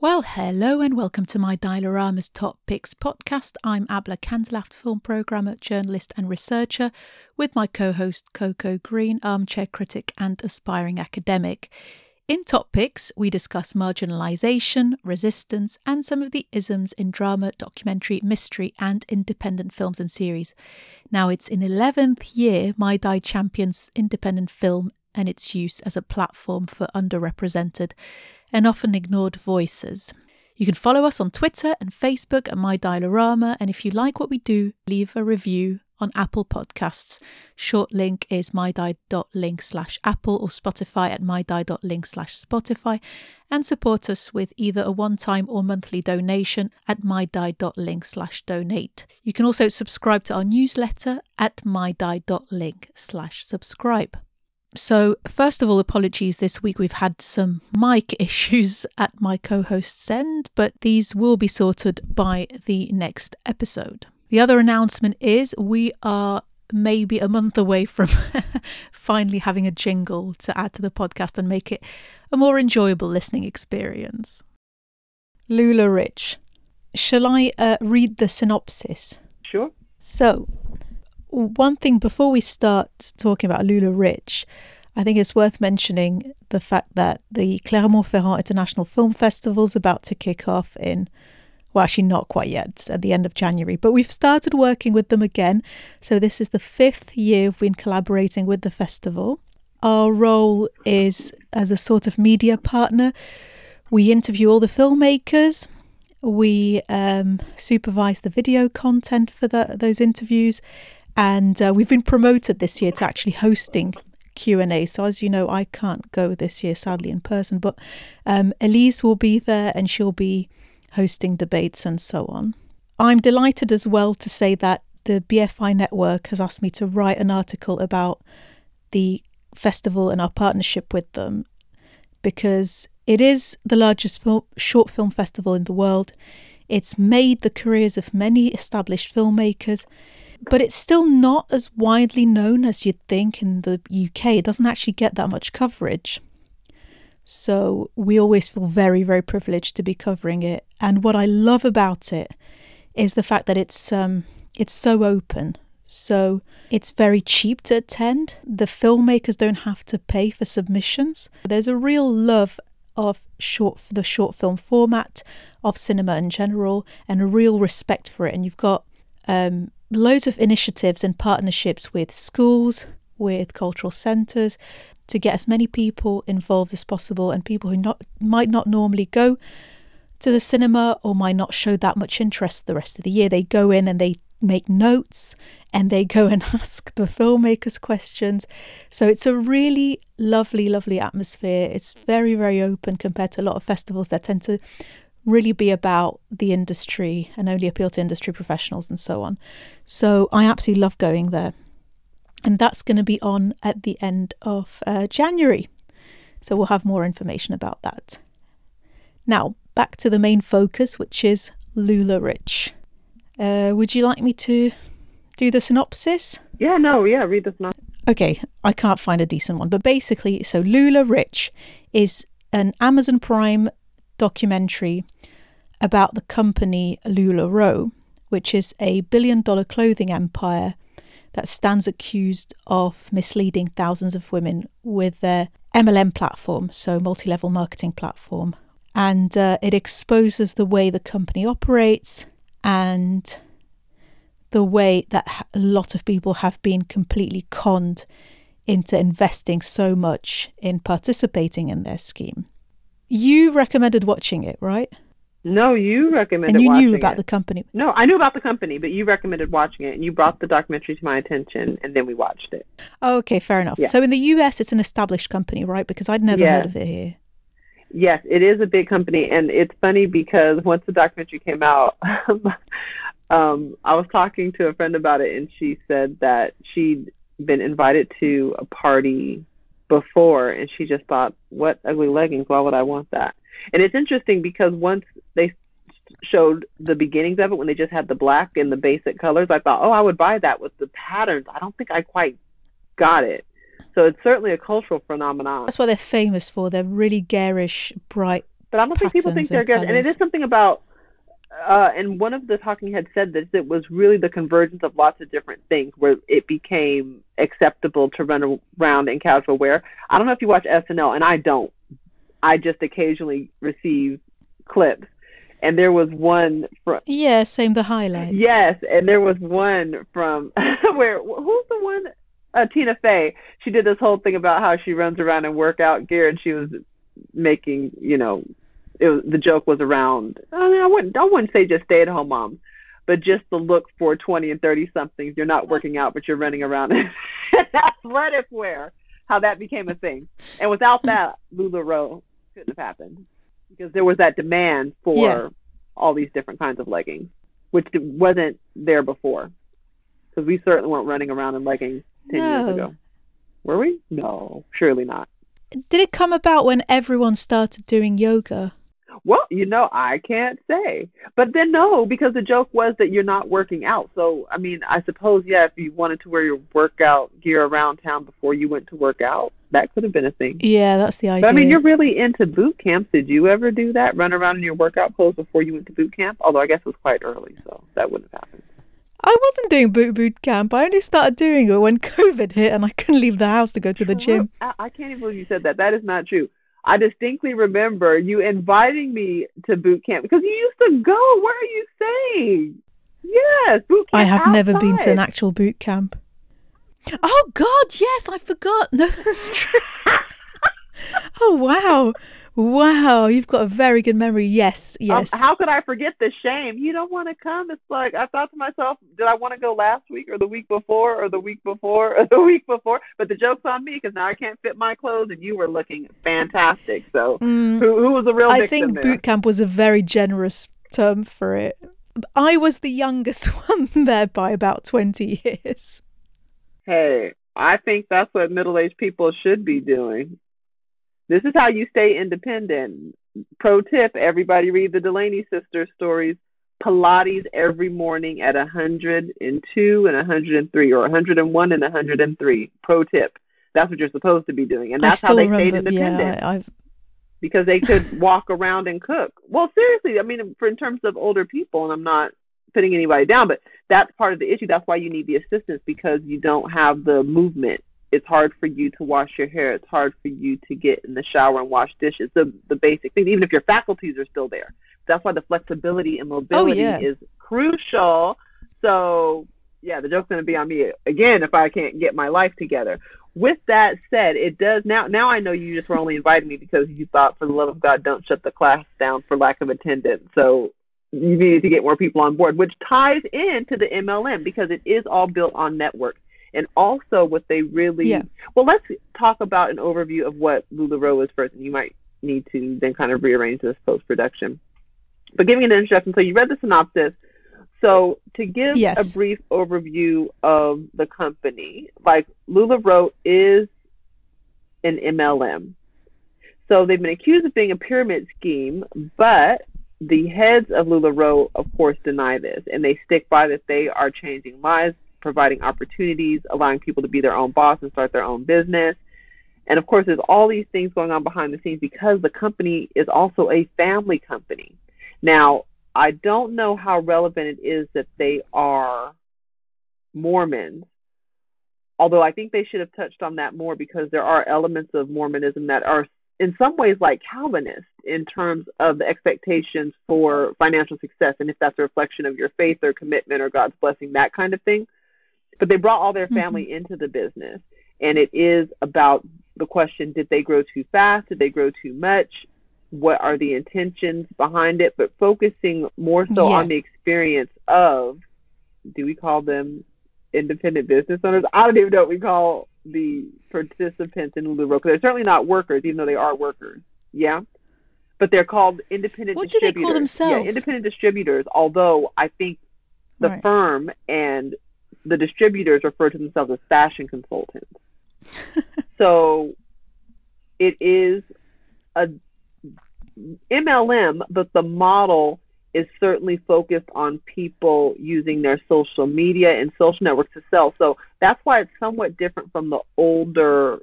Well, hello and welcome to my Dialorama's Top Picks podcast. I'm Abla Kandalaft, film programmer, journalist, and researcher, with my co host Coco Green, armchair critic and aspiring academic. In Top Picks, we discuss marginalisation, resistance, and some of the isms in drama, documentary, mystery, and independent films and series. Now, it's in 11th year My Die champions independent film and its use as a platform for underrepresented and often ignored voices. You can follow us on Twitter and Facebook at My Dialorama, and if you like what we do, leave a review on Apple Podcasts. Short link is mydie.link slash Apple or Spotify at mydie.link slash Spotify and support us with either a one-time or monthly donation at mydie.link slash donate. You can also subscribe to our newsletter at mydie.link slash subscribe. So, first of all, apologies this week. We've had some mic issues at my co host's end, but these will be sorted by the next episode. The other announcement is we are maybe a month away from finally having a jingle to add to the podcast and make it a more enjoyable listening experience. LuLaRich, Shall I uh, read the synopsis? Sure. So, one thing before we start talking about LuLaRich, I think it's worth mentioning the fact that the Clermont-Ferrand International Film Festival is about to kick off in, well, actually not quite yet, at the end of January, but we've started working with them again. So this is the fifth year we've been collaborating with the festival. Our role is as a sort of media partner. We interview all the filmmakers. We um, supervise the video content for the, those interviews, and uh, we've been promoted this year to actually hosting Q&A. So as you know, I can't go this year, sadly, in person, but um, Elise will be there and she'll be hosting debates and so on. I'm delighted as well to say that the BFI network has asked me to write an article about the festival and our partnership with them because it is the largest film, short film festival in the world. It's made the careers of many established filmmakers but it's still not as widely known as you'd think in the UK. It doesn't actually get that much coverage. So we always feel very, very privileged to be covering it. And what I love about it is the fact that it's um, it's so open. So it's very cheap to attend. The filmmakers don't have to pay for submissions. There's a real love of short the short film format, of cinema in general, and a real respect for it. And you've got um, loads of initiatives and partnerships with schools, with cultural centres, to get as many people involved as possible and people who not, might not normally go to the cinema or might not show that much interest the rest of the year. They go in and they make notes and they go and ask the filmmakers questions. So it's a really lovely, lovely atmosphere. It's very, very open compared to a lot of festivals that tend to really be about the industry and only appeal to industry professionals and so on. So I absolutely love going there. And that's going to be on at the end of uh, January. So we'll have more information about that. Now, back to the main focus, which is LuLaRich. Uh, would you like me to do the synopsis? Yeah, no, yeah, read the synopsis. Okay, I can't find a decent one, but basically, so LuLaRich is an Amazon Prime documentary about the company LuLaRoe, which is a billion dollar clothing empire that stands accused of misleading thousands of women with their MLM platform, so multi level marketing platform. And uh, it exposes the way the company operates and the way that a lot of people have been completely conned into investing so much in participating in their scheme. You recommended watching it, right? No, you recommended. And you knew about it. the company. No, I knew about the company, but you recommended watching it, and you brought the documentary to my attention, and then we watched it. Oh, okay, fair enough. Yeah. So in the U.S., it's an established company, right? Because I'd never heard of it here. Yes, it is a big company, and it's funny because once the documentary came out, um, I was talking to a friend about it, and she said that she'd been invited to a party before, and she just thought, "What ugly leggings? Why would I want that?" And it's interesting because once they showed the beginnings of it, when they just had the black and the basic colors, I thought, "Oh, I would buy that with the patterns." I don't think I quite got it. So it's certainly a cultural phenomenon. That's what they're famous for. They're really garish, bright but I don't think people think they're good. And it is something about, uh, and one of the talking heads said that it was really the convergence of lots of different things where it became acceptable to run around in casual wear. I don't know if you watch SNL, and I don't. I just occasionally receive clips. And there was one from Yeah, same the highlights. Yes, and there was one from where who's the one? Uh, Tina Fey. She did this whole thing about how she runs around in workout gear, and she was making, you know, it was, the joke was around. I mean, I wouldn't, I wouldn't say just stay at home moms, but just the look for twenty and thirty somethings. You're not working out, but you're running around in athletic wear. How that became a thing, and without that, LuLaRoe couldn't have happened because there was that demand for Yeah. all these different kinds of leggings, which wasn't there before. Because we certainly weren't running around in leggings 10 No. years ago. Were we? No, surely not. Did it come about when everyone started doing yoga? Well, you know, I can't say. But then, no, because the joke was that you're not working out. So, I mean, I suppose, yeah, if you wanted to wear your workout gear around town before you went to work out, that could have been a thing. Yeah, that's the idea. But I mean, you're really into boot camps. Did you ever do that? Run around in your workout clothes before you went to boot camp? Although I guess it was quite early, so that wouldn't have happened. I wasn't doing boot boot camp. I only started doing it when COVID hit and I couldn't leave the house to go to the gym. I, I can't even believe you said that. That is not true. I distinctly remember you inviting me to boot camp because you used to go. What are you saying? Yes, boot camp. I have never been to an actual boot camp. Oh God, yes, I forgot. No, that's true. oh wow, wow, you've got a very good memory. Yes, Um, yes. how could I forget the shame? You don't want to come. It's like I thought to myself, did I want to go last week or the week before or the week before or the week before? But the joke's on me because now I can't fit my clothes, and you were looking fantastic. So Mm, who who was the real I think there? boot camp was a very generous term for it. I was the youngest one there by about twenty years. Hey, I think that's what middle-aged people should be doing. This is how you stay independent. Pro tip: Everybody read the Delaney sisters stories. Pilates every morning at 102 and 103, or 101 and 103. Pro tip: That's what you're supposed to be doing, and that's how they stayed independent Yeah, because they could walk around and cook. Well, seriously, I mean, for in terms of older people, and I'm not putting anybody down, but that's part of the issue. That's why you need the assistance because you don't have the movement. It's hard for you to wash your hair. It's hard for you to get in the shower and wash dishes. The the basic things, even if your faculties are still there. That's why the flexibility and mobility oh, yeah. is crucial. So yeah, the joke's going to be on me again if I can't get my life together. With that said, it does now. Now I know you just were only inviting me because you thought, for the love of God, don't shut the class down for lack of attendance. So you needed to get more people on board, which ties into the MLM because it is all built on network. And also, what they really Yeah. well, let's talk about an overview of what LuLaRoe is first, and you might need to then kind of rearrange this post production. But giving an introduction, so you read the synopsis. So to give Yes. a brief overview of the company, like LuLaRoe is an MLM. So they've been accused of being a pyramid scheme, but the heads of LuLaRoe, of course, deny this, and they stick by that they are changing lives, providing opportunities, allowing people to be their own boss and start their own business. And of course, there's all these things going on behind the scenes because the company is also a family company. Now, I don't know how relevant it is that they are Mormons, although I think they should have touched on that more because there are elements of Mormonism that are in some ways like Calvinist in terms of the expectations for financial success and if that's a reflection of your faith or commitment or God's blessing, that kind of thing. But they brought all their family mm-hmm. into the business. And it is about the question did they grow too fast? Did they grow too much? What are the intentions behind it? But focusing more so Yeah. on the experience of do we call them independent business owners? I don't even know what we call the participants in LuLaRoe because they're certainly not workers, even though they are workers. Yeah. But they're called independent What do they distributors. call themselves? Yeah, independent distributors, although I think the Right. firm and the distributors refer to themselves as fashion consultants. so it is a MLM, but the model is certainly focused on people using their social media and social networks to sell. So that's why it's somewhat different from the older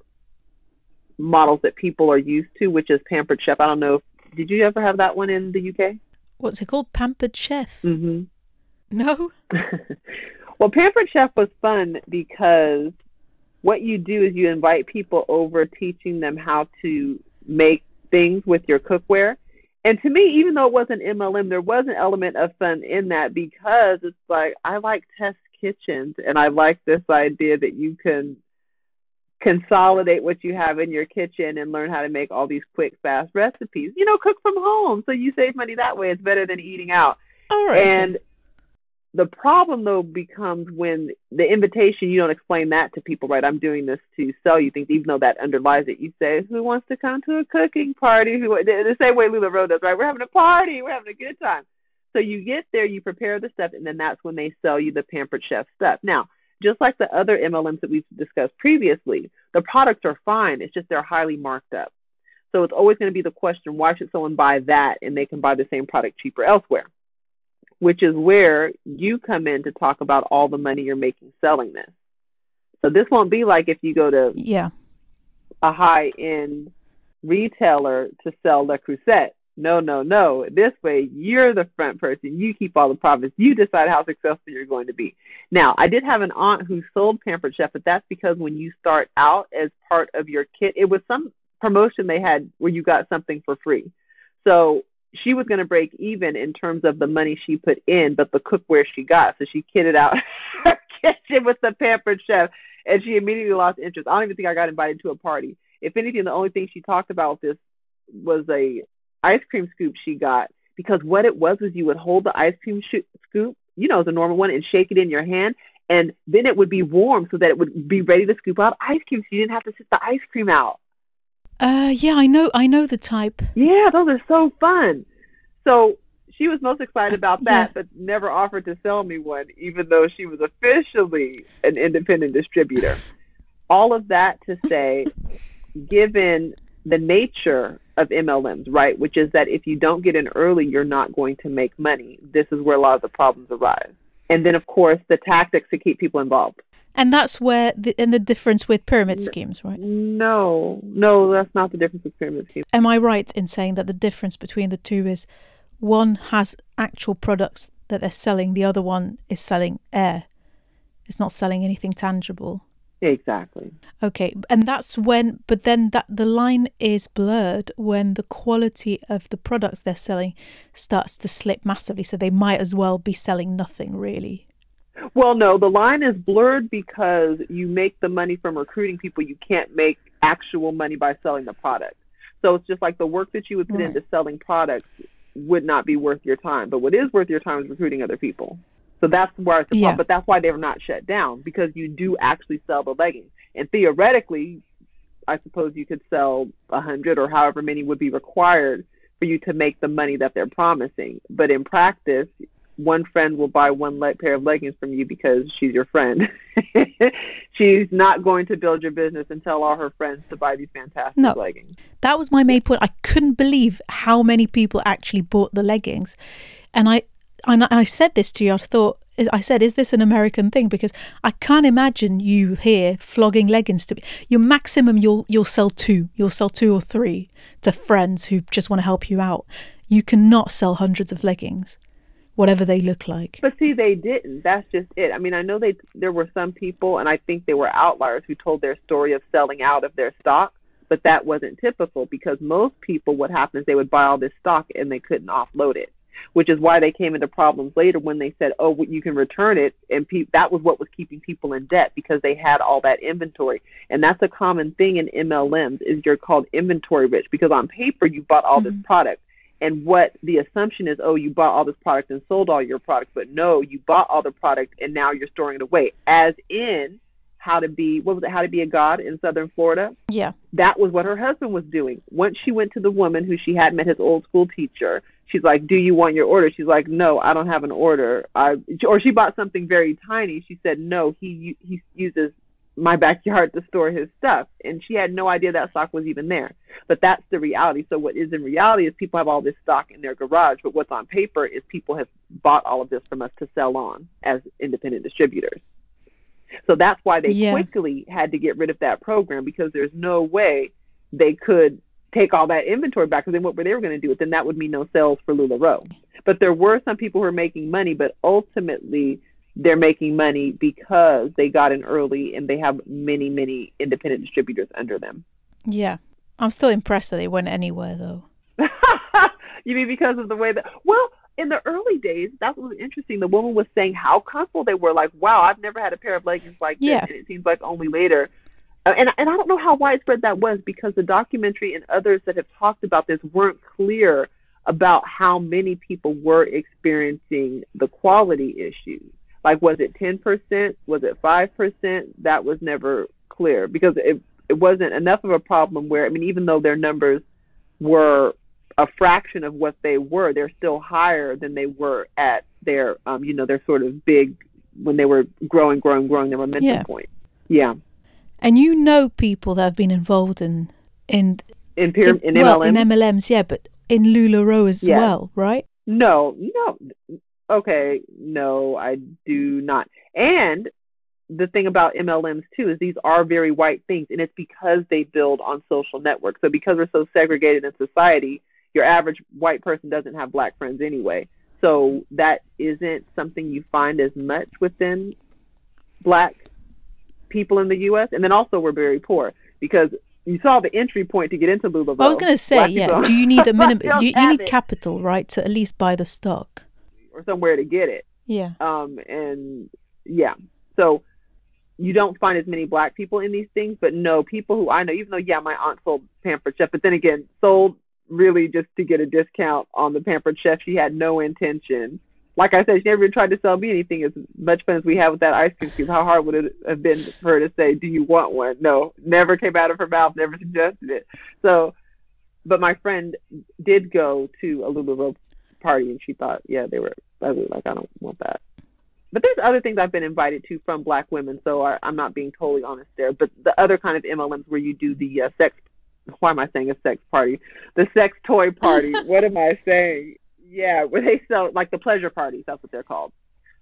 models that people are used to, which is Pampered Chef. I don't know if Did you ever have that one in the UK? What's it called? Pampered Chef? Mm-hmm. No. well, Pampered Chef was fun because what you do is you invite people over teaching them how to make things with your cookware. And to me, even though it wasn't MLM, there was an element of fun in that because it's like I like test kitchens and I like this idea that you can consolidate what you have in your kitchen and learn how to make all these quick, fast recipes. You know, cook from home. So you save money that way. It's better than eating out. All right. And the problem though becomes when the invitation you don't explain that to people right? I'm doing this to sell you things even though that underlies it. You say who wants to come to a cooking party? Who the same way LuLaRoe does right? We're having a party. We're having a good time. So you get there you prepare the stuff and then that's when they sell you the pampered chef stuff. Now just like the other mlms that we've discussed previously the products are fine. It's just they're highly marked up. So it's always going to be the question why should someone buy that and they can buy the same product cheaper elsewhere which is where you come in to talk about all the money you're making selling this. So this won't be like if you go to yeah a high end retailer to sell Le Creuset. No, no, no. This way, you're the front person. You keep all the profits. You decide how successful you're going to be. Now, I did have an aunt who sold Pampered Chef, but that's because when you start out as part of your kit, it was some promotion they had where you got something for free. So she was going to break even in terms of the money she put in, but the cookware she got. So she kitted out her kitchen with the pampered chef, and she immediately lost interest. I don't even think I got invited to a party. If anything, the only thing she talked about this was a ice cream scoop she got because what it was was you would hold the ice cream sh- scoop, you know, the normal one, and shake it in your hand, and then it would be warm so that it would be ready to scoop out ice cream, so you didn't have to sit the ice cream out. Uh, yeah, I know, I know the type. Yeah, those are so fun. So she was most excited about that, yeah. but never offered to sell me one, even though she was officially an independent distributor. All of that to say, given the nature of MLMs, right, which is that if you don't get in early, you're not going to make money. This is where a lot of the problems arise. And then, of course, the tactics to keep people involved. And that's where the and the difference with pyramid schemes, right? No, no, that's not the difference with pyramid schemes. Am I right in saying that the difference between the two is one has actual products that they're selling, the other one is selling air. It's not selling anything tangible. Exactly. Okay, and that's when, but then that the line is blurred when the quality of the products they're selling starts to slip massively. So they might as well be selling nothing really. Well, no, the line is blurred because you make the money from recruiting people. You can't make actual money by selling the product. So it's just like the work that you would put right. into selling products would not be worth your time. But what is worth your time is recruiting other people. So that's where it's yeah. But that's why they're not shut down because you do actually sell the leggings. And theoretically, I suppose you could sell a hundred or however many would be required for you to make the money that they're promising. But in practice, one friend will buy one le- pair of leggings from you because she's your friend. she's not going to build your business and tell all her friends to buy these fantastic no, leggings. That was my main point. I couldn't believe how many people actually bought the leggings. And I and I said this to you. I thought I said, "Is this an American thing?" Because I can't imagine you here flogging leggings to your maximum. You'll you'll sell two. You'll sell two or three to friends who just want to help you out. You cannot sell hundreds of leggings whatever they look like. But see, they didn't. That's just it. I mean, I know they there were some people, and I think they were outliers who told their story of selling out of their stock, but that wasn't typical because most people, what happens, is they would buy all this stock and they couldn't offload it, which is why they came into problems later when they said, "Oh, you can return it," and pe- that was what was keeping people in debt because they had all that inventory, and that's a common thing in MLMs is you're called inventory rich because on paper you bought all mm-hmm. this product and what the assumption is, oh, you bought all this product and sold all your product, but no, you bought all the product and now you're storing it away. As in how to be what was it, how to be a god in southern Florida? Yeah. That was what her husband was doing. Once she went to the woman who she had met his old school teacher, she's like, Do you want your order? She's like, No, I don't have an order. I or she bought something very tiny. She said, No, he he uses my backyard to store his stuff. And she had no idea that stock was even there. But that's the reality. So what is in reality is people have all this stock in their garage, but what's on paper is people have bought all of this from us to sell on as independent distributors. So that's why they yeah. quickly had to get rid of that program because there's no way they could take all that inventory back because then what were they were going to do with? Then that would mean no sales for LuLaRoe. But there were some people who were making money, but ultimately they're making money because they got in early and they have many, many independent distributors under them. Yeah. I'm still impressed that they went anywhere though. you mean because of the way that well, in the early days, that was interesting. The woman was saying how comfortable they were. Like, wow, I've never had a pair of leggings like this. Yeah. And it seems like only later. Uh, and and I don't know how widespread that was because the documentary and others that have talked about this weren't clear about how many people were experiencing the quality issues. Like, was it ten percent? Was it five percent? That was never clear because it it wasn't enough of a problem. Where I mean, even though their numbers were a fraction of what they were, they're still higher than they were at their, um, you know, their sort of big when they were growing, growing, growing their momentum Yeah. point. Yeah, And you know people that have been involved in in in pyram- in, well MLM. in MLMs, yeah, but in LuLaRoe as Yeah. well, right? no, no, okay, no, I do not. And the thing about MLMs too is these are very white things, and it's because they build on social networks. So because we're so segregated in society, your average white person doesn't have black friends anyway. So that isn't something you find as much within black people in the U.S. And then also we're very poor because you saw the entry point to get into LuLaRoe. I was going to say, Black yeah. people- Do you need a minimum? you, you need it, capital, right, to at least buy the stock. Or somewhere to get it. Yeah. um, and yeah, so you don't find as many black people in these things, but no, people who I know, even though yeah, my aunt sold Pampered Chef, but then again, sold really just to get a discount on the Pampered Chef. She had no intention. Like I said, she never even tried to sell me anything. As much fun as we had with that ice cream cube, how hard would it have been for her to say, "Do you want one?" No, never came out of her mouth. Never suggested it. So, but my friend did go to a LuLaRoe party, and she thought, yeah, they were ugly. Like I don't want that. But there's other things I've been invited to from black women, so I, I'm not being totally honest there. But the other kind of MLMs where you do the uh, sex, why am I saying a sex party? The sex toy party. what am I saying? Yeah, where they sell like the pleasure parties. That's what they're called.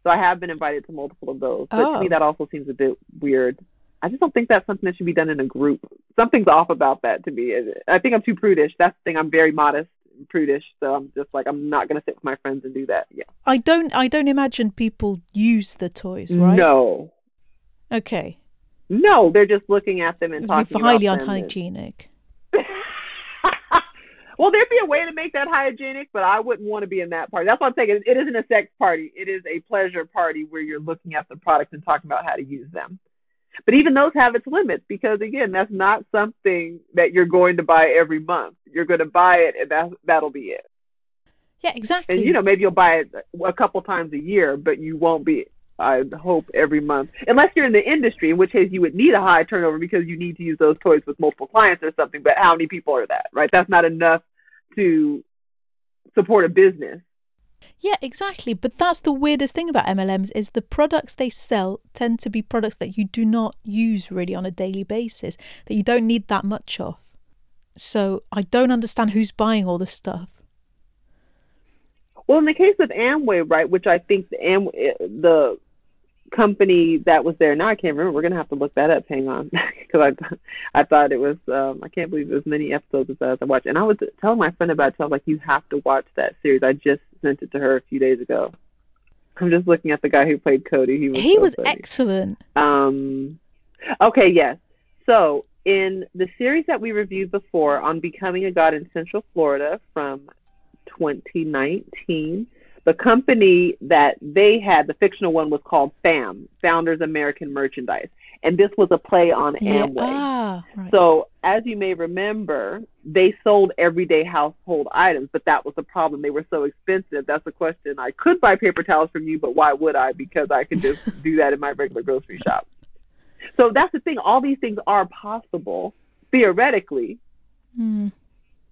So I have been invited to multiple of those. But Oh. to me, that also seems a bit weird. I just don't think that's something that should be done in a group. Something's off about that to me. I think I'm too prudish. That's the thing. I'm very modest, prudish. So I'm just like I'm not gonna sit with my friends and do that. Yeah. I don't. I don't imagine people use the toys, right? No. Okay. No, they're just looking at them and talking highly about them and- unhygienic. well, there'd be a way to make that hygienic, but I wouldn't want to be in that party. That's what I'm saying. It, it isn't a sex party. It is a pleasure party where you're looking at the products and talking about how to use them. But even those have its limits because again, that's not something that you're going to buy every month. You're going to buy it, and that that'll be it. Yeah, exactly. And you know, maybe you'll buy it a couple times a year, but you won't be. I hope every month, unless you're in the industry, in which case you would need a high turnover because you need to use those toys with multiple clients or something. But how many people are that? Right? That's not enough to support a business. Yeah, exactly. But that's the weirdest thing about MLMs is the products they sell tend to be products that you do not use really on a daily basis, that you don't need that much of. So I don't understand who's buying all this stuff. Well, in the case of Amway, right, which I think the Am eh, the company that was there now I can't remember. We're gonna have to look that up. Hang on, because I I thought it was um I can't believe as many episodes as that I watched. And I was telling my friend about it. So I was like, you have to watch that series. I just sent it to her a few days ago. I'm just looking at the guy who played Cody. He was he so was funny. excellent. Um, okay, yes. So in the series that we reviewed before on becoming a god in Central Florida from 2019, the company that they had, the fictional one, was called FAM, Founders American Merchandise, and this was a play on Yeah. Amway. Ah, right. So, as you may remember, they sold everyday household items, but that was the problem. They were so expensive. That's the question. I could buy paper towels from you, but why would I? Because I could just do that in my regular grocery shop. So that's the thing. All these things are possible theoretically, Hmm.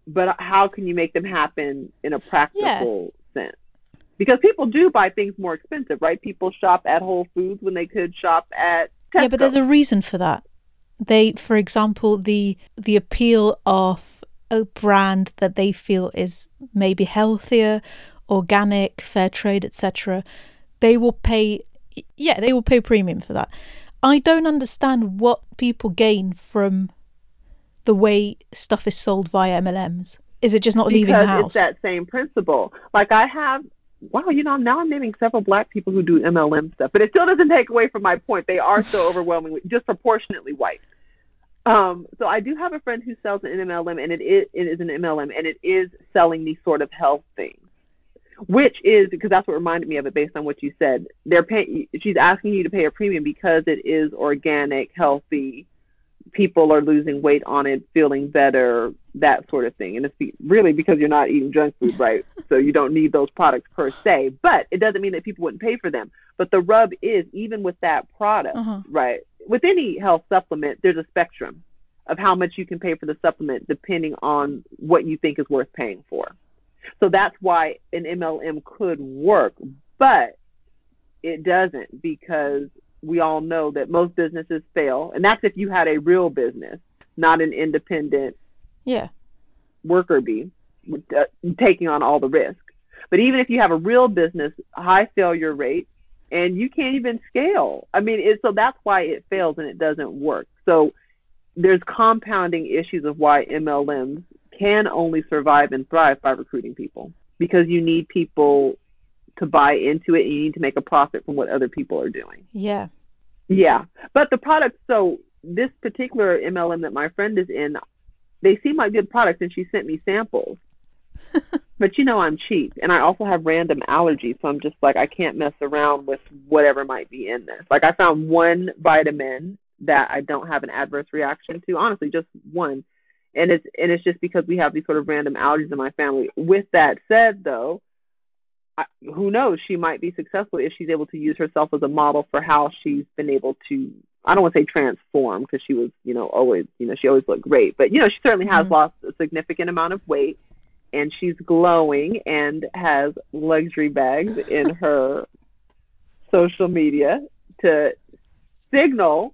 but how can you make them happen in a practical sense? Because people do buy things more expensive, right? People shop at Whole Foods when they could shop at Tesco. Yeah, but there's a reason for that. They, for example, the the appeal of a brand that they feel is maybe healthier, organic, fair trade, etc. They will pay. Yeah, they will pay premium for that. I don't understand what people gain from the way stuff is sold via MLMs? Is it just not because leaving the house? it's that same principle. Like I have, wow, you know, now I'm naming several black people who do MLM stuff, but it still doesn't take away from my point. They are still overwhelmingly, disproportionately white. Um, so I do have a friend who sells an MLM, and it is, it is an MLM, and it is selling these sort of health things, which is because that's what reminded me of it based on what you said. They're paying, she's asking you to pay a premium because it is organic, healthy. People are losing weight on it, feeling better, that sort of thing. And it's really because you're not eating junk food, right? so you don't need those products per se, but it doesn't mean that people wouldn't pay for them. But the rub is, even with that product, Uh-huh. right? With any health supplement, there's a spectrum of how much you can pay for the supplement depending on what you think is worth paying for. So that's why an MLM could work, but it doesn't because we all know that most businesses fail. And that's if you had a real business, not an independent yeah. worker bee uh, taking on all the risk. But even if you have a real business, high failure rate, and you can't even scale. I mean, it, so that's why it fails and it doesn't work. So there's compounding issues of why MLMs can only survive and thrive by recruiting people because you need people to buy into it and you need to make a profit from what other people are doing. Yeah. Yeah. But the products, so this particular MLM that my friend is in, they seem like good products and she sent me samples. but you know I'm cheap and I also have random allergies, so I'm just like I can't mess around with whatever might be in this. Like I found one vitamin that I don't have an adverse reaction to, honestly, just one. And it's and it's just because we have these sort of random allergies in my family. With that said though, I, who knows, she might be successful if she's able to use herself as a model for how she's been able to I don't want to say transform because she was, you know, always, you know, she always looked great, but you know, she certainly has Mhm. lost a significant amount of weight and she's glowing and has luxury bags in her social media to signal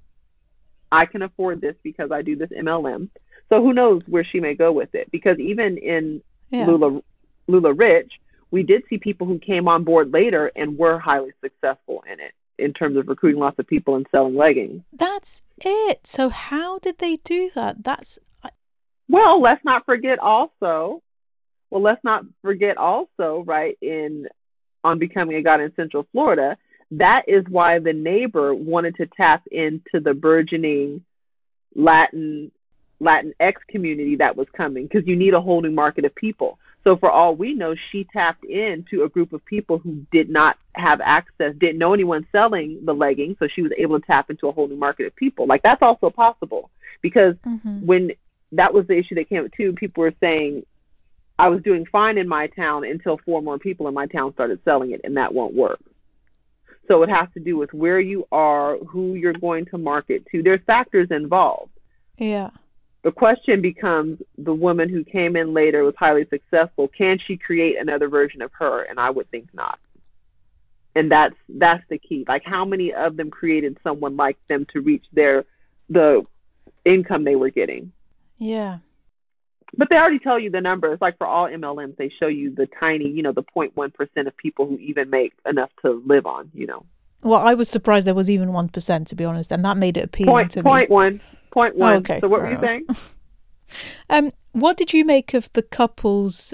I can afford this because I do this MLM. So who knows where she may go with it? Because even in Yeah. Lula LuLaRich, we did see people who came on board later and were highly successful in it in terms of recruiting lots of people and selling leggings. That's it. So how did they do that? That's Well, let's not forget also. Well, let's not forget also, right? In on becoming a god in Central Florida, that is why the neighbor wanted to tap into the burgeoning Latin Latin X community that was coming because you need a whole new market of people. So for all we know, she tapped into a group of people who did not have access, didn't know anyone selling the leggings, so she was able to tap into a whole new market of people. Like that's also possible because Mhm. when that was the issue that came up too, people were saying I was doing fine in my town until four more people in my town started selling it, and that won't work. So it has to do with where you are, who you're going to market to. There's factors involved. yeah. The question becomes the woman who came in later was highly successful. Can she create another version of her? And I would think not. And that's that's the key. Like how many of them created someone like them to reach their the income they were getting? Yeah. But they already tell you the numbers. Like for all MLMs, they show you the tiny, you know, the 0.1 percent of people who even make enough to live on. You know, Well, I was surprised there was even one percent to be honest, and that made it appealing point to point me. one, point one. Oh, okay. So what were you saying? Um, what did you make of the couple's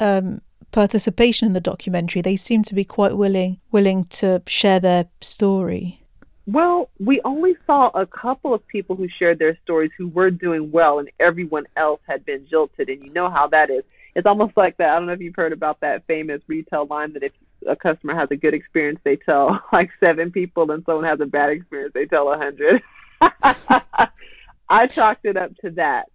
um participation in the documentary? They seem to be quite willing willing to share their story. Well, we only saw a couple of people who shared their stories who were doing well, and everyone else had been jilted. And you know how that is. It's almost like that. I don't know if you've heard about that famous retail line that if a customer has a good experience, they tell like seven people, and someone has a bad experience, they tell a hundred. I chalked it up to that.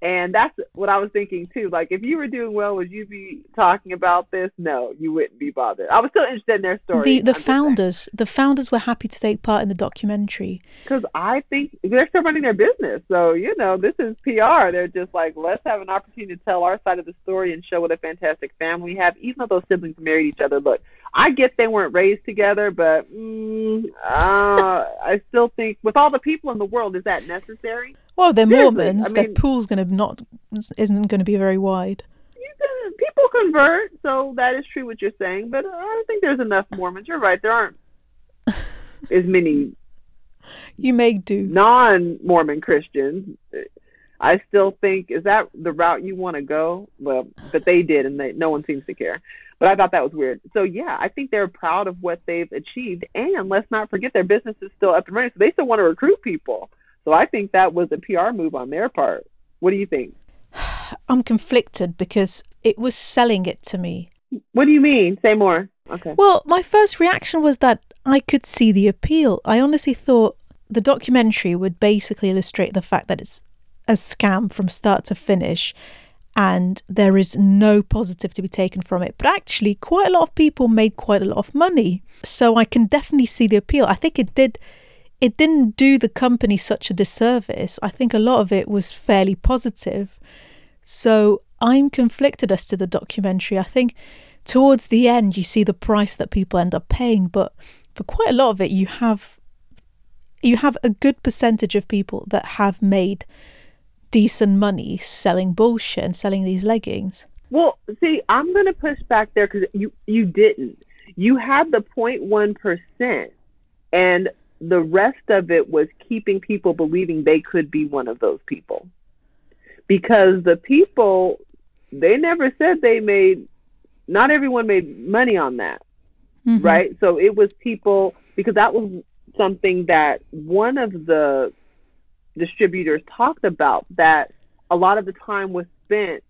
And that's what I was thinking too. Like, if you were doing well, would you be talking about this? No, you wouldn't be bothered. I was still interested in their story. The the founders the founders were happy to take part in the documentary. because I think they're still running their business. So you know, this is PR. They're just like, let's have an opportunity to tell our side of the story and show what a fantastic family we have. Even though those siblings married each other, look, I get they weren't raised together, but mm, uh, I still think with all the people in the world, is that necessary? Well, they're Seriously, Mormons. I their pool's going to not isn't going to be very wide. You can, people convert, so that is true what you're saying. But I don't think there's enough Mormons. You're right. There aren't as many You may do. non-Mormon Christians. I still think is that the route you want to go? Well, but they did, and they, no one seems to care. But I thought that was weird. So yeah, I think they're proud of what they've achieved, and let's not forget their business is still up and running, so they still want to recruit people. So I think that was a PR move on their part. What do you think? I'm conflicted because it was selling it to me. What do you mean? Say more. Okay. Well, my first reaction was that I could see the appeal. I honestly thought the documentary would basically illustrate the fact that it's a scam from start to finish and there is no positive to be taken from it. But actually, quite a lot of people made quite a lot of money. So I can definitely see the appeal. I think it did it didn't do the company such a disservice. I think a lot of it was fairly positive. So I'm conflicted as to the documentary. I think towards the end you see the price that people end up paying, but for quite a lot of it you have you have a good percentage of people that have made decent money selling bullshit and selling these leggings. Well, see, I'm going to push back there because you you didn't. You had the 0.1 percent, and the rest of it was keeping people believing they could be one of those people. Because the people, they never said they made. Not everyone made money on that, mm-hmm. right? So it was people because that was something that one of the distributors talked about that a lot of the time was spent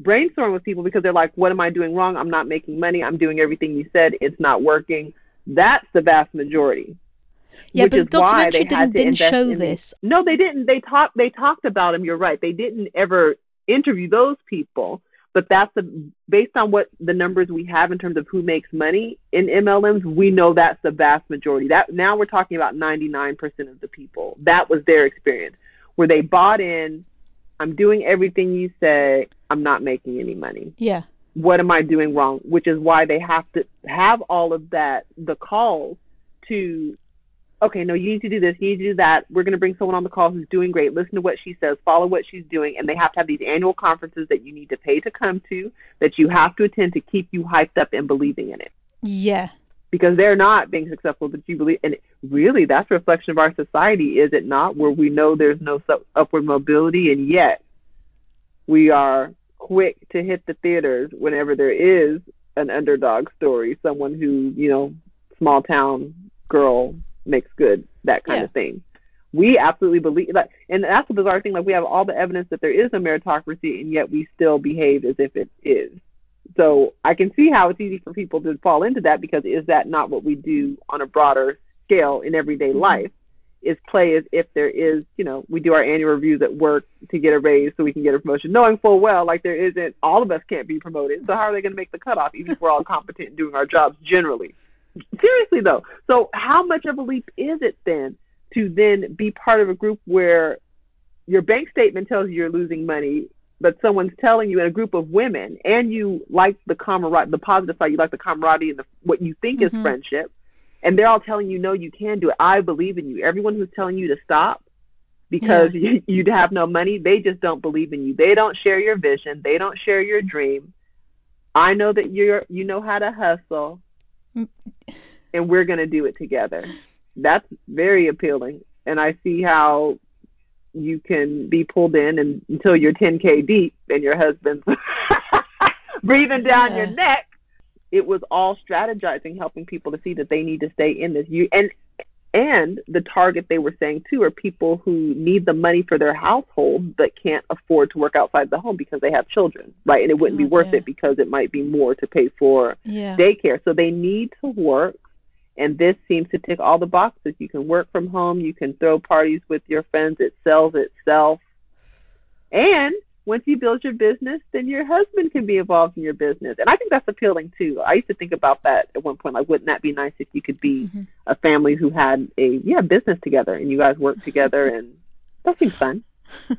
brainstorming with people because they're like, what am I doing wrong? I'm not making money. I'm doing everything you said. It's not working. That's the vast majority. Yeah, but the documentary didn't, didn't show this. No, they didn't. They talked. They talked about him. You're right. They didn't ever interview those people. But that's the based on what the numbers we have in terms of who makes money in MLMs, we know that's the vast majority. That now we're talking about 99% of the people. That was their experience where they bought in. I'm doing everything you say. I'm not making any money. Yeah. What am I doing wrong? Which is why they have to have all of that, the calls to okay, no, you need to do this, you need to do that. We're going to bring someone on the call who's doing great. Listen to what she says, follow what she's doing, and they have to have these annual conferences that you need to pay to come to, that you have to attend to keep you hyped up and believing in it. Yeah. Because they're not being successful, but you believe, and really, that's a reflection of our society, is it not? Where we know there's no upward mobility, and yet we are quick to hit the theaters whenever there is an underdog story, someone who, you know, small town girl makes good, that kind yeah. of thing. We absolutely believe that, and that's the bizarre thing. Like we have all the evidence that there is a meritocracy, and yet we still behave as if it is. So I can see how it's easy for people to fall into that because is that not what we do on a broader scale in everyday mm-hmm. life? Is play as if there is, you know, we do our annual reviews at work to get a raise so we can get a promotion, knowing full well like there isn't, all of us can't be promoted. So how are they going to make the cutoff, even if we're all competent in doing our jobs generally? Seriously though. So how much of a leap is it then to then be part of a group where your bank statement tells you you're losing money, but someone's telling you in a group of women and you like the camaraderie, the positive side, you like the camaraderie and the, what you think mm-hmm. is friendship, and they're all telling you, no, you can do it. I believe in you. Everyone who's telling you to stop because yeah. you, you'd have no money, they just don't believe in you. They don't share your vision. They don't share your dream. I know that you're you know how to hustle and we're going to do it together. That's very appealing. And I see how you can be pulled in and, until you're 10K deep and your husband's breathing down yeah. your neck. It was all strategizing, helping people to see that they need to stay in this. You and and the target they were saying too are people who need the money for their household but can't afford to work outside the home because they have children, right? And it wouldn't be worth yeah. it because it might be more to pay for yeah. daycare. So they need to work. And this seems to tick all the boxes. You can work from home, you can throw parties with your friends, it sells itself. And once you build your business, then your husband can be involved in your business. And I think that's appealing too. I used to think about that at one point. Like, wouldn't that be nice if you could be mm-hmm. a family who had a yeah business together and you guys work together and that seems fun. Does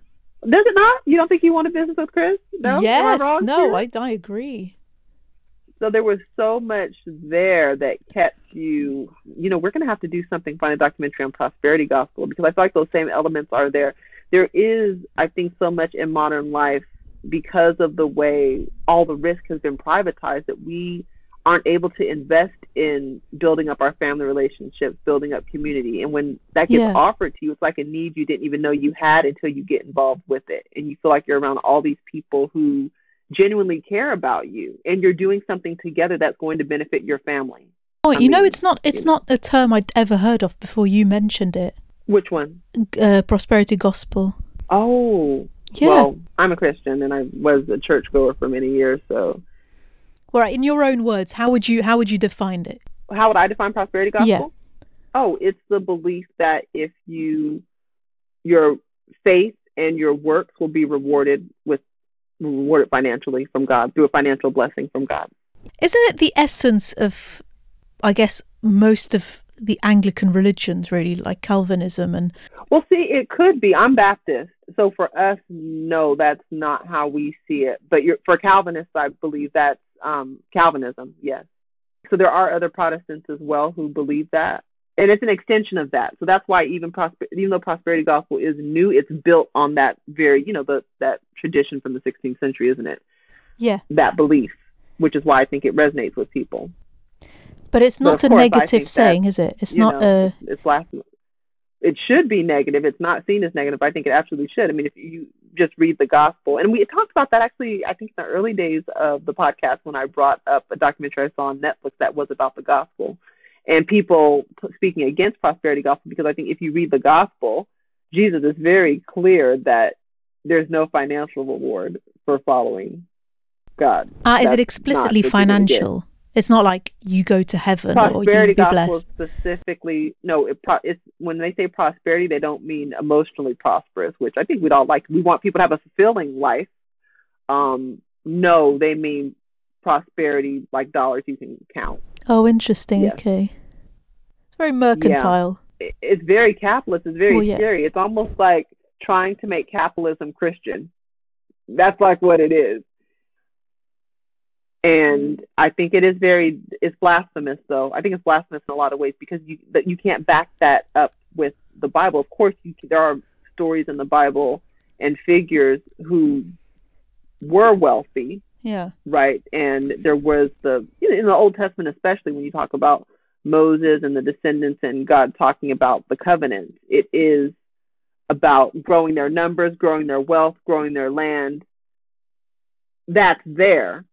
it not? You don't think you want a business with Chris? No. Yes. I no, I I agree. So there was so much there that kept you. You know, we're going to have to do something. Find a documentary on prosperity gospel because I feel like those same elements are there there is, I think, so much in modern life because of the way all the risk has been privatized that we aren't able to invest in building up our family relationships, building up community. And when that gets Yeah. offered to you, it's like a need you didn't even know you had until you get involved with it. And you feel like you're around all these people who genuinely care about you and you're doing something together that's going to benefit your family. Oh, I you know, it's not it's you know. not a term I'd ever heard of before you mentioned it. Which one? Uh, prosperity gospel. Oh, Yeah. well, I'm a Christian and I was a churchgoer for many years. So, All right. In your own words, how would you how would you define it? how would I define prosperity gospel? Yeah. Oh, it's the belief that if you your faith and your works will be rewarded with rewarded financially from God through a financial blessing from God. Isn't it the essence of, I guess, most of the Anglican religions, really, like Calvinism and Well, see, it could be. I'm Baptist, so for us, no, that's not how we see it. But you're, for Calvinists, I believe that's um, Calvinism. Yes. So there are other Protestants as well who believe that, and it's an extension of that. So that's why even prosper, even though prosperity gospel is new, it's built on that very, you know, the that tradition from the 16th century, isn't it? yeah, That belief, which is why I think it resonates with people. But it's not of a negative saying, is it? It's not know, a it's, blasphemous. It should be negative. It's not seen as negative. I think it absolutely should. I mean, if you just read the gospel, and we talked about that actually, I think in the early days of the podcast when I brought up a documentary I saw on Netflix that was about the gospel, and people speaking against prosperity gospel because I think if you read the gospel, Jesus is very clear that there's no financial reward for following God. ah, is it explicitly what you're gonna get. financial? It's not like you go to heaven or you prosperity be gospel blessed. specifically no it pro- it's when they say prosperity they don't mean emotionally prosperous which i think we'd all like we want people to have a fulfilling life um no they mean prosperity like dollars you can count Oh, interesting. Yes. Okay, it's very mercantile. It- it's very capitalist it's very Well, yeah. scary it's almost like trying to make capitalism christian that's like what it is and I think it is very it's blasphemous though. I think it's blasphemous in a lot of ways because you that you can't back that up with the Bible. Of course, you, there are stories in the Bible and figures who were wealthy, Yeah. right? And there was the you know, in the Old Testament, especially when you talk about Moses and the descendants and God talking about the covenant, it is about growing their numbers, growing their wealth, growing their land. That's there,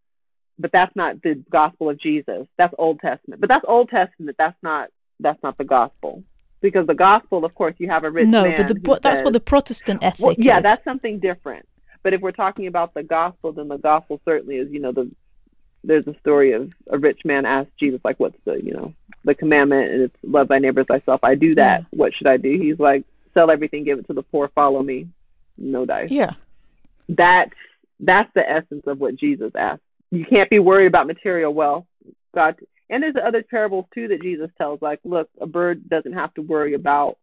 but that's not the gospel of Jesus. That's Old Testament. But that's Old Testament. That's not that's not the gospel. Because the gospel, of course, you have a rich No, man but the, that's what the Protestant ethic well, yeah, is. that's something different. But if we're talking about the gospel, then the gospel certainly is, you know, the there's a story of a rich man asked Jesus, like, what's the, you know, the commandment, and it's love thy neighbor as thyself. I do that. What should I do? He's like, sell everything, give it to the poor, follow me. No dice. yeah. That's that's the essence of what Jesus asked. You can't be worried about material wealth. God, and there's other parables too that Jesus tells. Like, look, a bird doesn't have to worry about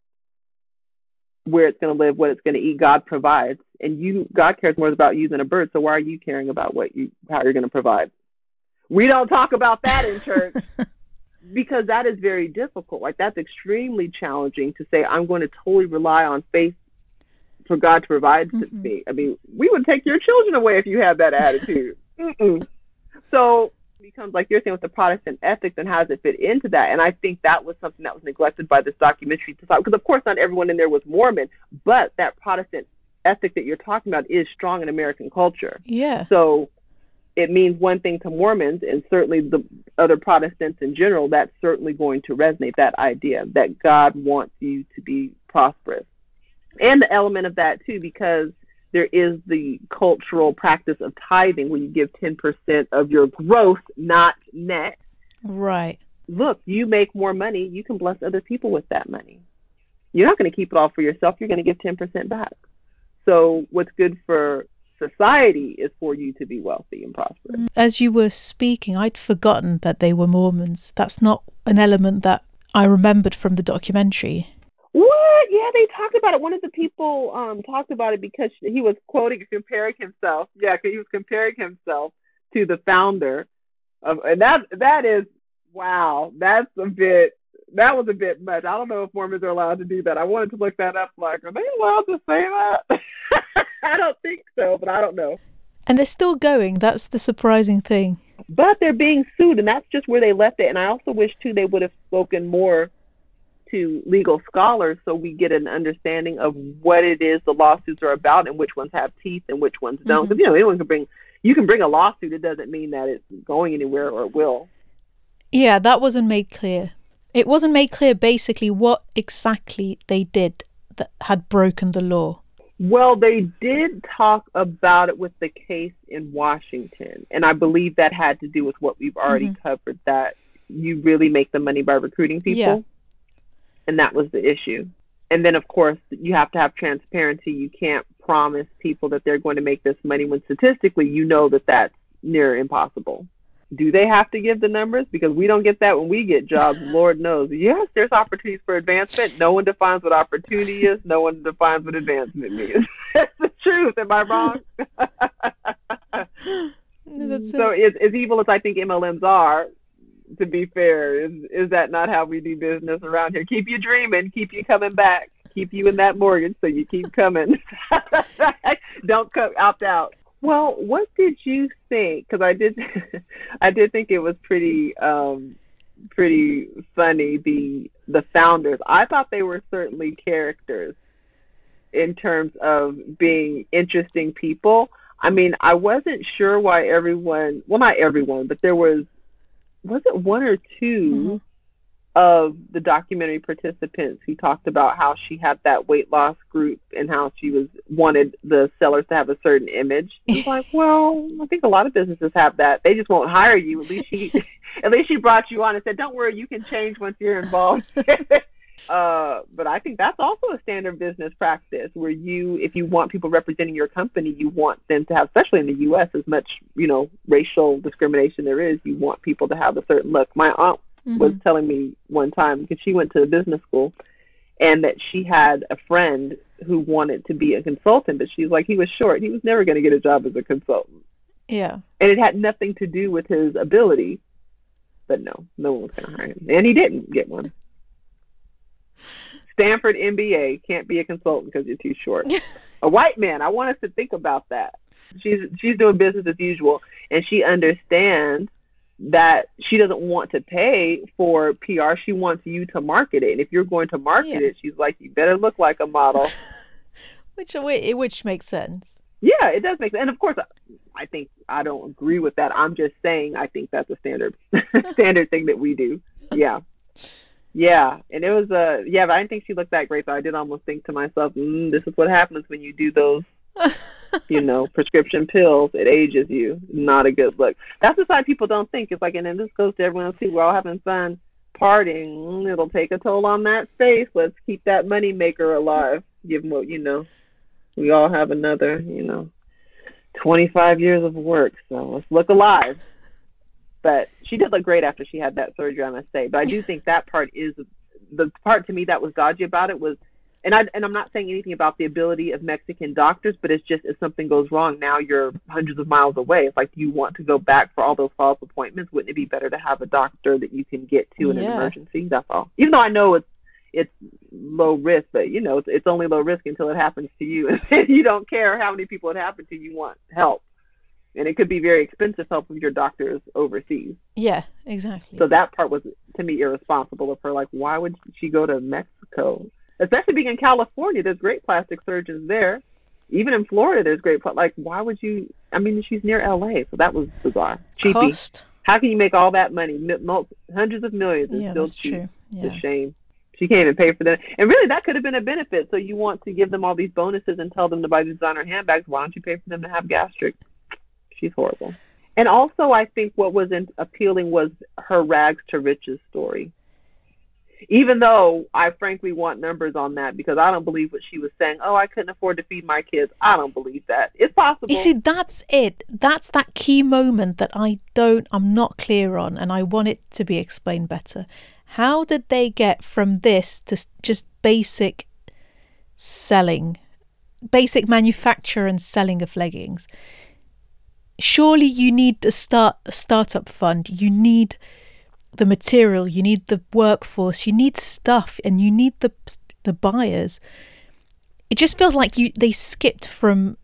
where it's going to live, what it's going to eat. God provides, and you, God cares more about you than a bird. So why are you caring about what you, how you're going to provide? We don't talk about that in church because that is very difficult. Like that's extremely challenging to say. I'm going to totally rely on faith for God to provide to Mhm. me. I mean, we would take your children away if you had that attitude. So it becomes like you're saying with the Protestant ethics and how does it fit into that? And I think that was something that was neglected by this documentary to because of course not everyone in there was Mormon, but that Protestant ethic that you're talking about is strong in American culture. Yeah. So it means one thing to Mormons and certainly the other Protestants in general, that's certainly going to resonate that idea that God wants you to be prosperous. And the element of that too, because there is the cultural practice of tithing where you give 10% of your gross, not net. Right. Look, you make more money, you can bless other people with that money. You're not going to keep it all for yourself, you're going to give 10% back. So, what's good for society is for you to be wealthy and prosperous. As you were speaking, I'd forgotten that they were Mormons. That's not an element that I remembered from the documentary. What? Yeah, they talked about it. One of the people um talked about it because he was quoting comparing himself. Yeah, he was comparing himself to the founder of, and that that is wow. That's a bit. That was a bit much. I don't know if Mormons are allowed to do that. I wanted to look that up. Like, are they allowed to say that? I don't think so, but I don't know. And they're still going. That's the surprising thing. But they're being sued, and that's just where they left it. And I also wish too they would have spoken more to legal scholars so we get an understanding of what it is the lawsuits are about and which ones have teeth and which ones don't. Because mm-hmm. you know anyone can bring you can bring a lawsuit. It doesn't mean that it's going anywhere or it will. Yeah, that wasn't made clear. It wasn't made clear basically what exactly they did that had broken the law. Well, they did talk about it with the case in Washington, and I believe that had to do with what we've already mm-hmm. covered that you really make the money by recruiting people. Yeah. And that was the issue. And then, of course, you have to have transparency. You can't promise people that they're going to make this money when statistically you know that that's near impossible do they have to give the numbers? Because we don't get that when we get jobs. Lord knows. Yes, there's opportunities for advancement. No one defines what opportunity is. No one defines what advancement means. That's the truth. Am I wrong? That's so as, as evil as I think MLMs are, to be fair, is is that not how we do business around here? Keep you dreaming, keep you coming back, keep you in that mortgage so you keep coming. don't come opt out. Well, what did you think? Because I did, I did think it was pretty, um, pretty funny. The the founders, I thought they were certainly characters in terms of being interesting people. I mean, I wasn't sure why everyone, well, not everyone, but there was, was it one or 2 mm-hmm of the documentary participants who talked about how she had that weight loss group and how she was wanted the sellers to have a certain image. It's like, well, I think a lot of businesses have that. They just won't hire you. At least she, at least she brought you on and said, "Don't worry, you can change once you're involved." uh, but I think that's also a standard business practice where you, if you want people representing your company, you want them to have, especially in the U.S., as much you know racial discrimination there is. You want people to have a certain look. My aunt mm-hmm. was telling me one time because she went to business school and that she had a friend who wanted to be a consultant, but she's like, he was short. He was never going to get a job as a consultant. Yeah. And it had nothing to do with his ability. But no, no one was going to hire him. And he didn't get one. Stanford MBA can't be a consultant because you're too short. a white man, I want us to think about that. She's she's doing business as usual and she understands that she doesn't want to pay for PR. She wants you to market it. And if you're going to market yeah. it, she's like, you better look like a model. which which makes sense. Yeah, it does make sense. And of course, I think I don't agree with that. I'm just saying I think that's a standard standard thing that we do. Yeah. Yeah, and it was a uh, yeah, but I didn't think she looked that great. So I did almost think to myself, mm, "This is what happens when you do those you know, prescription pills, it ages you. Not a good look. That's the side people don't think. It's like, and then this goes to everyone else too. We're all having fun partying. Mm, it'll take a toll on that space. Let's keep that money maker alive. Give them what, you know, we all have another, you know, 25 years of work. So let's look alive. But she did look great after she had that surgery, I must say. But I do think that part is the part to me that was dodgy about it was and I and I'm not saying anything about the ability of Mexican doctors, but it's just if something goes wrong, now you're hundreds of miles away. It's like, you want to go back for all those follow-up appointments? Wouldn't it be better to have a doctor that you can get to in yeah. an emergency? That's all. Even though I know it's it's low risk, but you know it's, it's only low risk until it happens to you, and you don't care how many people it happened to. You want help, and it could be very expensive help if your doctor is overseas. Yeah, exactly. So that part was to me irresponsible of her. Like, why would she go to Mexico? especially being in California, there's great plastic surgeons there. Even in Florida, there's great. Plastic. Like, why would you? I mean, she's near LA, so that was bizarre. Cheapy. Cost. How can you make all that money, hundreds of millions, and yeah, still that's cheap? True. Yeah. It's a shame. She can't even pay for that. And really, that could have been a benefit. So you want to give them all these bonuses and tell them to buy designer handbags. Why don't you pay for them to have gastric? She's horrible. And also, I think what was appealing was her rags to riches story even though I frankly want numbers on that because I don't believe what she was saying. Oh, I couldn't afford to feed my kids. I don't believe that. It's possible. You see, that's it. That's that key moment that I don't, I'm not clear on, and I want it to be explained better. How did they get from this to just basic selling, basic manufacture and selling of leggings? Surely you need a start a startup fund. You need the material, you need the workforce, you need stuff, and you need the the buyers. It just feels like you they skipped from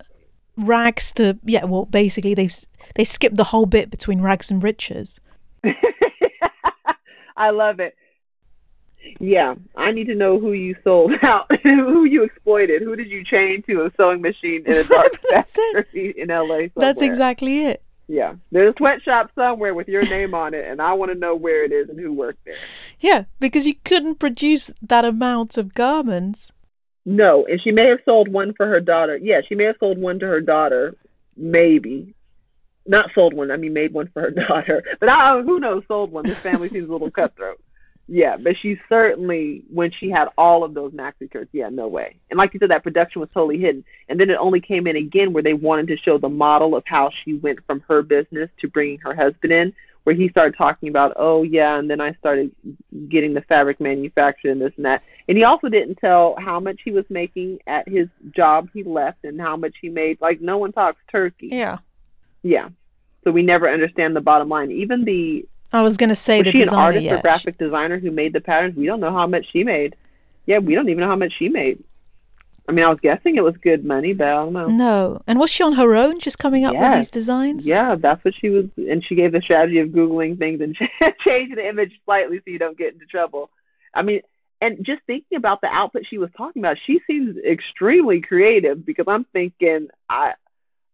rags to yeah. Well, basically they they skipped the whole bit between rags and riches. I love it. Yeah, I need to know who you sold out, who you exploited, who did you chain to a sewing machine in a dark factory in LA. Somewhere. That's exactly it. Yeah, there's a sweatshop somewhere with your name on it, and I want to know where it is and who worked there. Yeah, because you couldn't produce that amount of garments. No, and she may have sold one for her daughter. Yeah, she may have sold one to her daughter, maybe. Not sold one. I mean, made one for her daughter. But I, who knows? Sold one. This family seems a little cutthroat. Yeah, but she certainly, when she had all of those maxi skirts, yeah, no way. And like you said, that production was totally hidden. And then it only came in again where they wanted to show the model of how she went from her business to bringing her husband in, where he started talking about, oh, yeah, and then I started getting the fabric manufactured and this and that. And he also didn't tell how much he was making at his job he left and how much he made. Like, no one talks turkey. Yeah. Yeah. So we never understand the bottom line. Even the I was going to say was the she designer. an artist yeah, or graphic designer who made the patterns? We don't know how much she made. Yeah, we don't even know how much she made. I mean, I was guessing it was good money, but I don't know. No. And was she on her own, just coming up with these designs? Yeah, that's what she was, and she gave the strategy of googling things and changing the image slightly so you don't get into trouble. I mean, and just thinking about the output she was talking about, she seems extremely creative because I'm thinking I.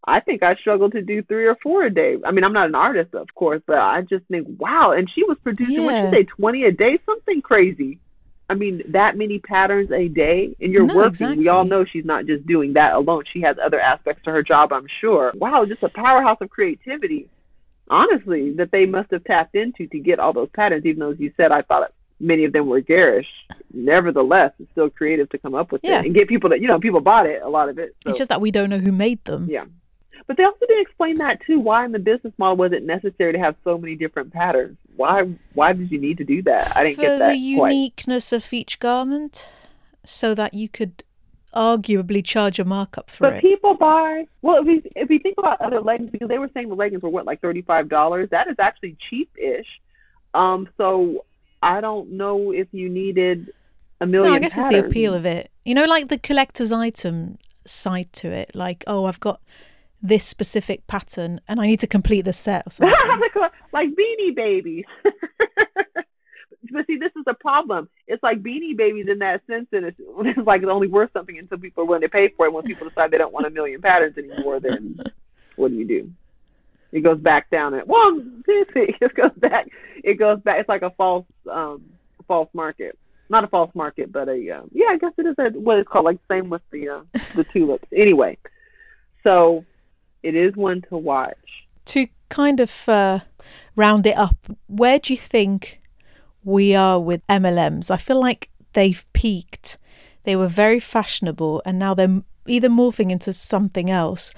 I think I struggle to do three or four a day. I mean, I'm not an artist, of course, but I just think, wow. And she was producing, what Yeah. she say, 20 a day, something crazy. I mean, that many patterns a day, and you're No, working. We all know she's not just doing that alone. She has other aspects to her job, I'm sure. Wow, just a powerhouse of creativity. Honestly, that they must have tapped into to get all those patterns. Even though, as you said, I thought many of them were garish. Nevertheless, it's still creative to come up with Yeah. it and get people that you know. People bought it, a lot of it. So. It's just that we don't know who made them. Yeah. But they also didn't explain that too. Why in the business model was it necessary to have so many different patterns? Why why did you need to do that? I didn't For get that the quite. uniqueness of each garment, so that you could arguably charge a markup for But it. But people buy well if we if we think about other leggings because they were saying the leggings were what like thirty five dollars. That is actually cheap ish. Um so I don't know if you needed a million No, I guess it's the appeal of it. You know, like the collector's item side to it. Like, oh, I've got this specific pattern and I need to complete the set or something. like beanie babies. but see, this is the problem. It's like beanie babies in that sense, and it's, it's like it's only worth something until people are willing to pay for it. When people decide they don't want a million patterns anymore, then what do you do? It goes back down and well, it goes back. It goes back. It's like a false, um, false market. Not a false market, but a um, yeah. I guess it is a, what it's called. Like same with the uh, the tulips. Anyway, so it is one to watch. to kind of uh, round it up, where do you think we are with MLMs? I feel like they've peaked. They were very fashionable, and now they're either morphing into something else,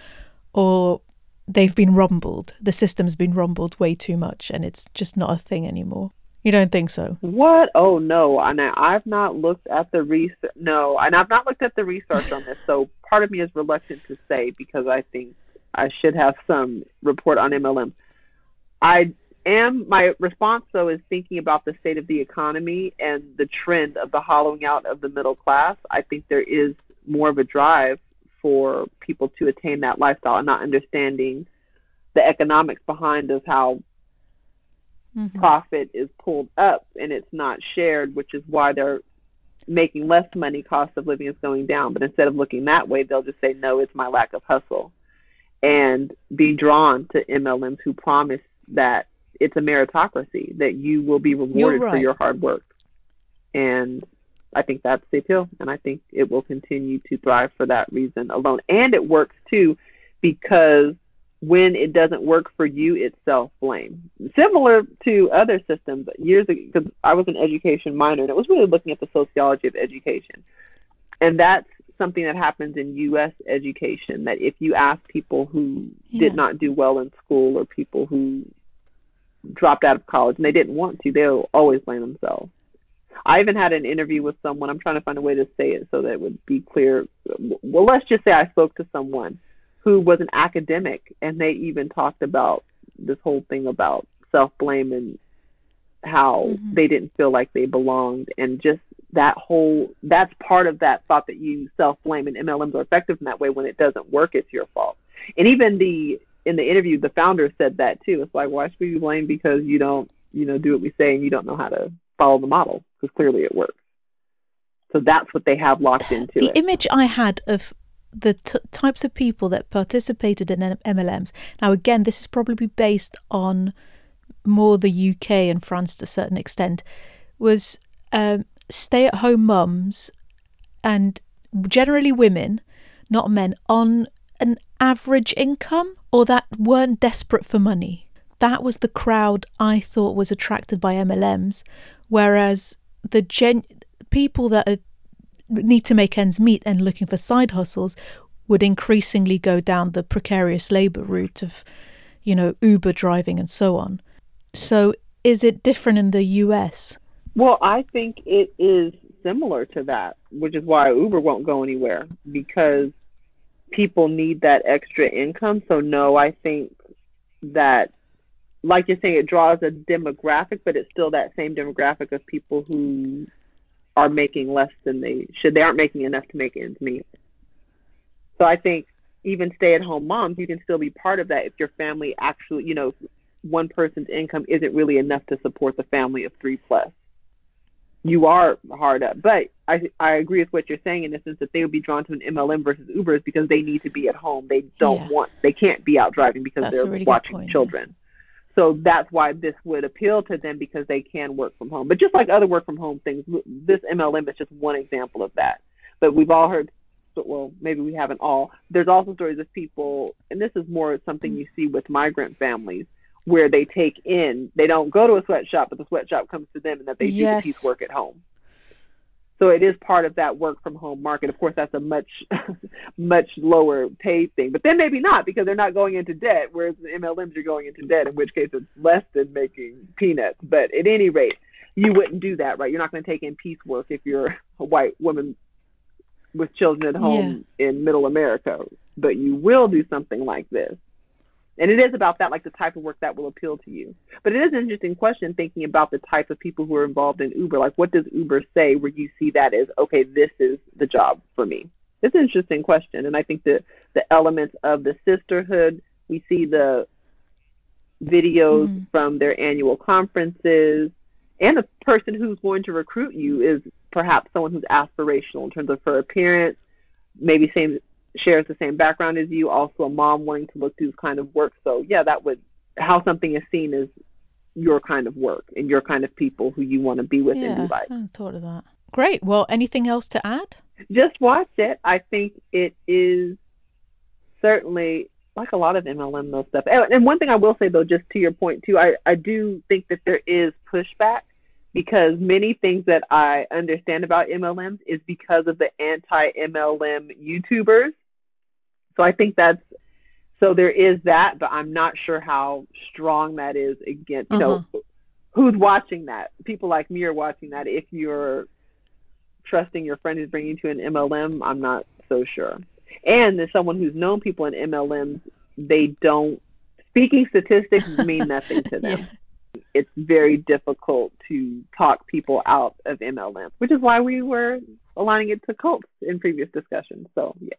or they've been rumbled. The system's been rumbled way too much, and it's just not a thing anymore. You don't think so? What? Oh no! And I, I've not looked at the research. No, and I've not looked at the research on this. So part of me is reluctant to say because I think I should have some report on MLM. I am. My response though is thinking about the state of the economy and the trend of the hollowing out of the middle class. I think there is more of a drive for people to attain that lifestyle and not understanding the economics behind of how Mhm. profit is pulled up and it's not shared, which is why they're making less money. Cost of living is going down. But instead of looking that way, they'll just say, no, it's my lack of hustle and be drawn to MLMs who promise that it's a meritocracy, that you will be rewarded for your hard work. And I think that's the appeal. And I think it will continue to thrive for that reason alone. And it works too because when it doesn't work for you, it's self blame. Similar to other systems, years ago, because I was an education minor, and it was really looking at the sociology of education. And that's something that happens in U.S. education that if you ask people who Yeah. did not do well in school or people who dropped out of college and they didn't want to, they'll always blame themselves. I even had an interview with someone. I'm trying to find a way to say it so that it would be clear. Well, let's just say I spoke to someone who was an academic, and they even talked about this whole thing about self blame and how Mhm. they didn't feel like they belonged, and just that whole that's part of that thought that you self blame and MLMs are effective in that way. When it doesn't work, it's your fault. And even the in the interview, the founder said that too. It's like, why should we be blamed because you don't, you know, do what we say and you don't know how to follow the model? Because clearly it works. So that's what they have locked into. The it. image I had of the t- types of people that participated in MLMs. Now, again, this is probably based on more the UK and France to a certain extent. Was um, stay-at-home mums and generally women, not men, on an average income or that weren't desperate for money. That was the crowd I thought was attracted by MLMs, whereas the gen people that are, need to make ends meet and looking for side hustles would increasingly go down the precarious labor route of, you know, Uber driving and so on. So, is it different in the US? Well, I think it is similar to that, which is why Uber won't go anywhere because people need that extra income. So no, I think that like you're saying, it draws a demographic, but it's still that same demographic of people who are making less than they should. They aren't making enough to make ends meet. So I think even stay at home moms, you can still be part of that if your family actually, you know, one person's income isn't really enough to support the family of three plus you are hard up. But I I agree with what you're saying in the sense that they would be drawn to an MLM versus Uber is because they need to be at home. They don't yeah. want they can't be out driving because that's they're really watching point, children. Yeah. So that's why this would appeal to them because they can work from home. But just like other work from home things, this MLM is just one example of that. But we've all heard well, maybe we haven't all. There's also stories of people, and this is more something mm-hmm. you see with migrant families where they take in. They don't go to a sweatshop, but the sweatshop comes to them, and that they yes. do the piecework at home. So it is part of that work from home market. Of course, that's a much, much lower paid thing. But then maybe not because they're not going into debt. Whereas the MLMs are going into debt, in which case it's less than making peanuts. But at any rate, you wouldn't do that, right? You're not going to take in piecework if you're a white woman with children at home yeah. in Middle America. But you will do something like this. And it is about that, like the type of work that will appeal to you. But it is an interesting question thinking about the type of people who are involved in Uber. Like, what does Uber say where you see that as, okay, this is the job for me? It's an interesting question. And I think the, the elements of the sisterhood, we see the videos mm-hmm. from their annual conferences, and the person who's going to recruit you is perhaps someone who's aspirational in terms of her appearance, maybe same shares the same background as you, also a mom wanting to look through kind of work. So yeah, that would how something is seen as your kind of work and your kind of people who you want to be with yeah, and be like. I thought of that. Great. Well, anything else to add? Just watch it. I think it is certainly like a lot of MLM those stuff. And one thing I will say though, just to your point too, I, I do think that there is pushback because many things that I understand about MLMs is because of the anti MLM YouTubers so I think that's so there is that, but I'm not sure how strong that is against you uh-huh. know who's watching that. People like me are watching that. If you're trusting your friend who's bringing you to an MLM, I'm not so sure. And as someone who's known people in MLMs, they don't speaking statistics mean nothing to them. yeah. It's very difficult to talk people out of MLM, which is why we were aligning it to cults in previous discussions. So yeah.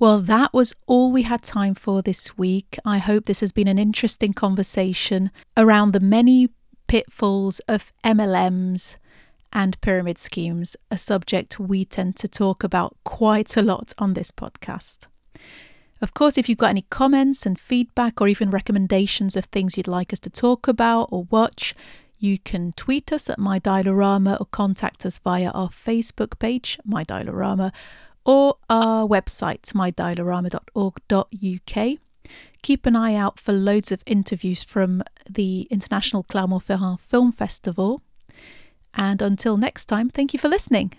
Well, that was all we had time for this week. I hope this has been an interesting conversation around the many pitfalls of MLMs and pyramid schemes, a subject we tend to talk about quite a lot on this podcast. Of course, if you've got any comments and feedback or even recommendations of things you'd like us to talk about or watch, you can tweet us at My Dialorama or contact us via our Facebook page, My Dialorama, or our website, mydialorama.org.uk. Keep an eye out for loads of interviews from the International Clermont-Ferrand Film Festival. And until next time, thank you for listening.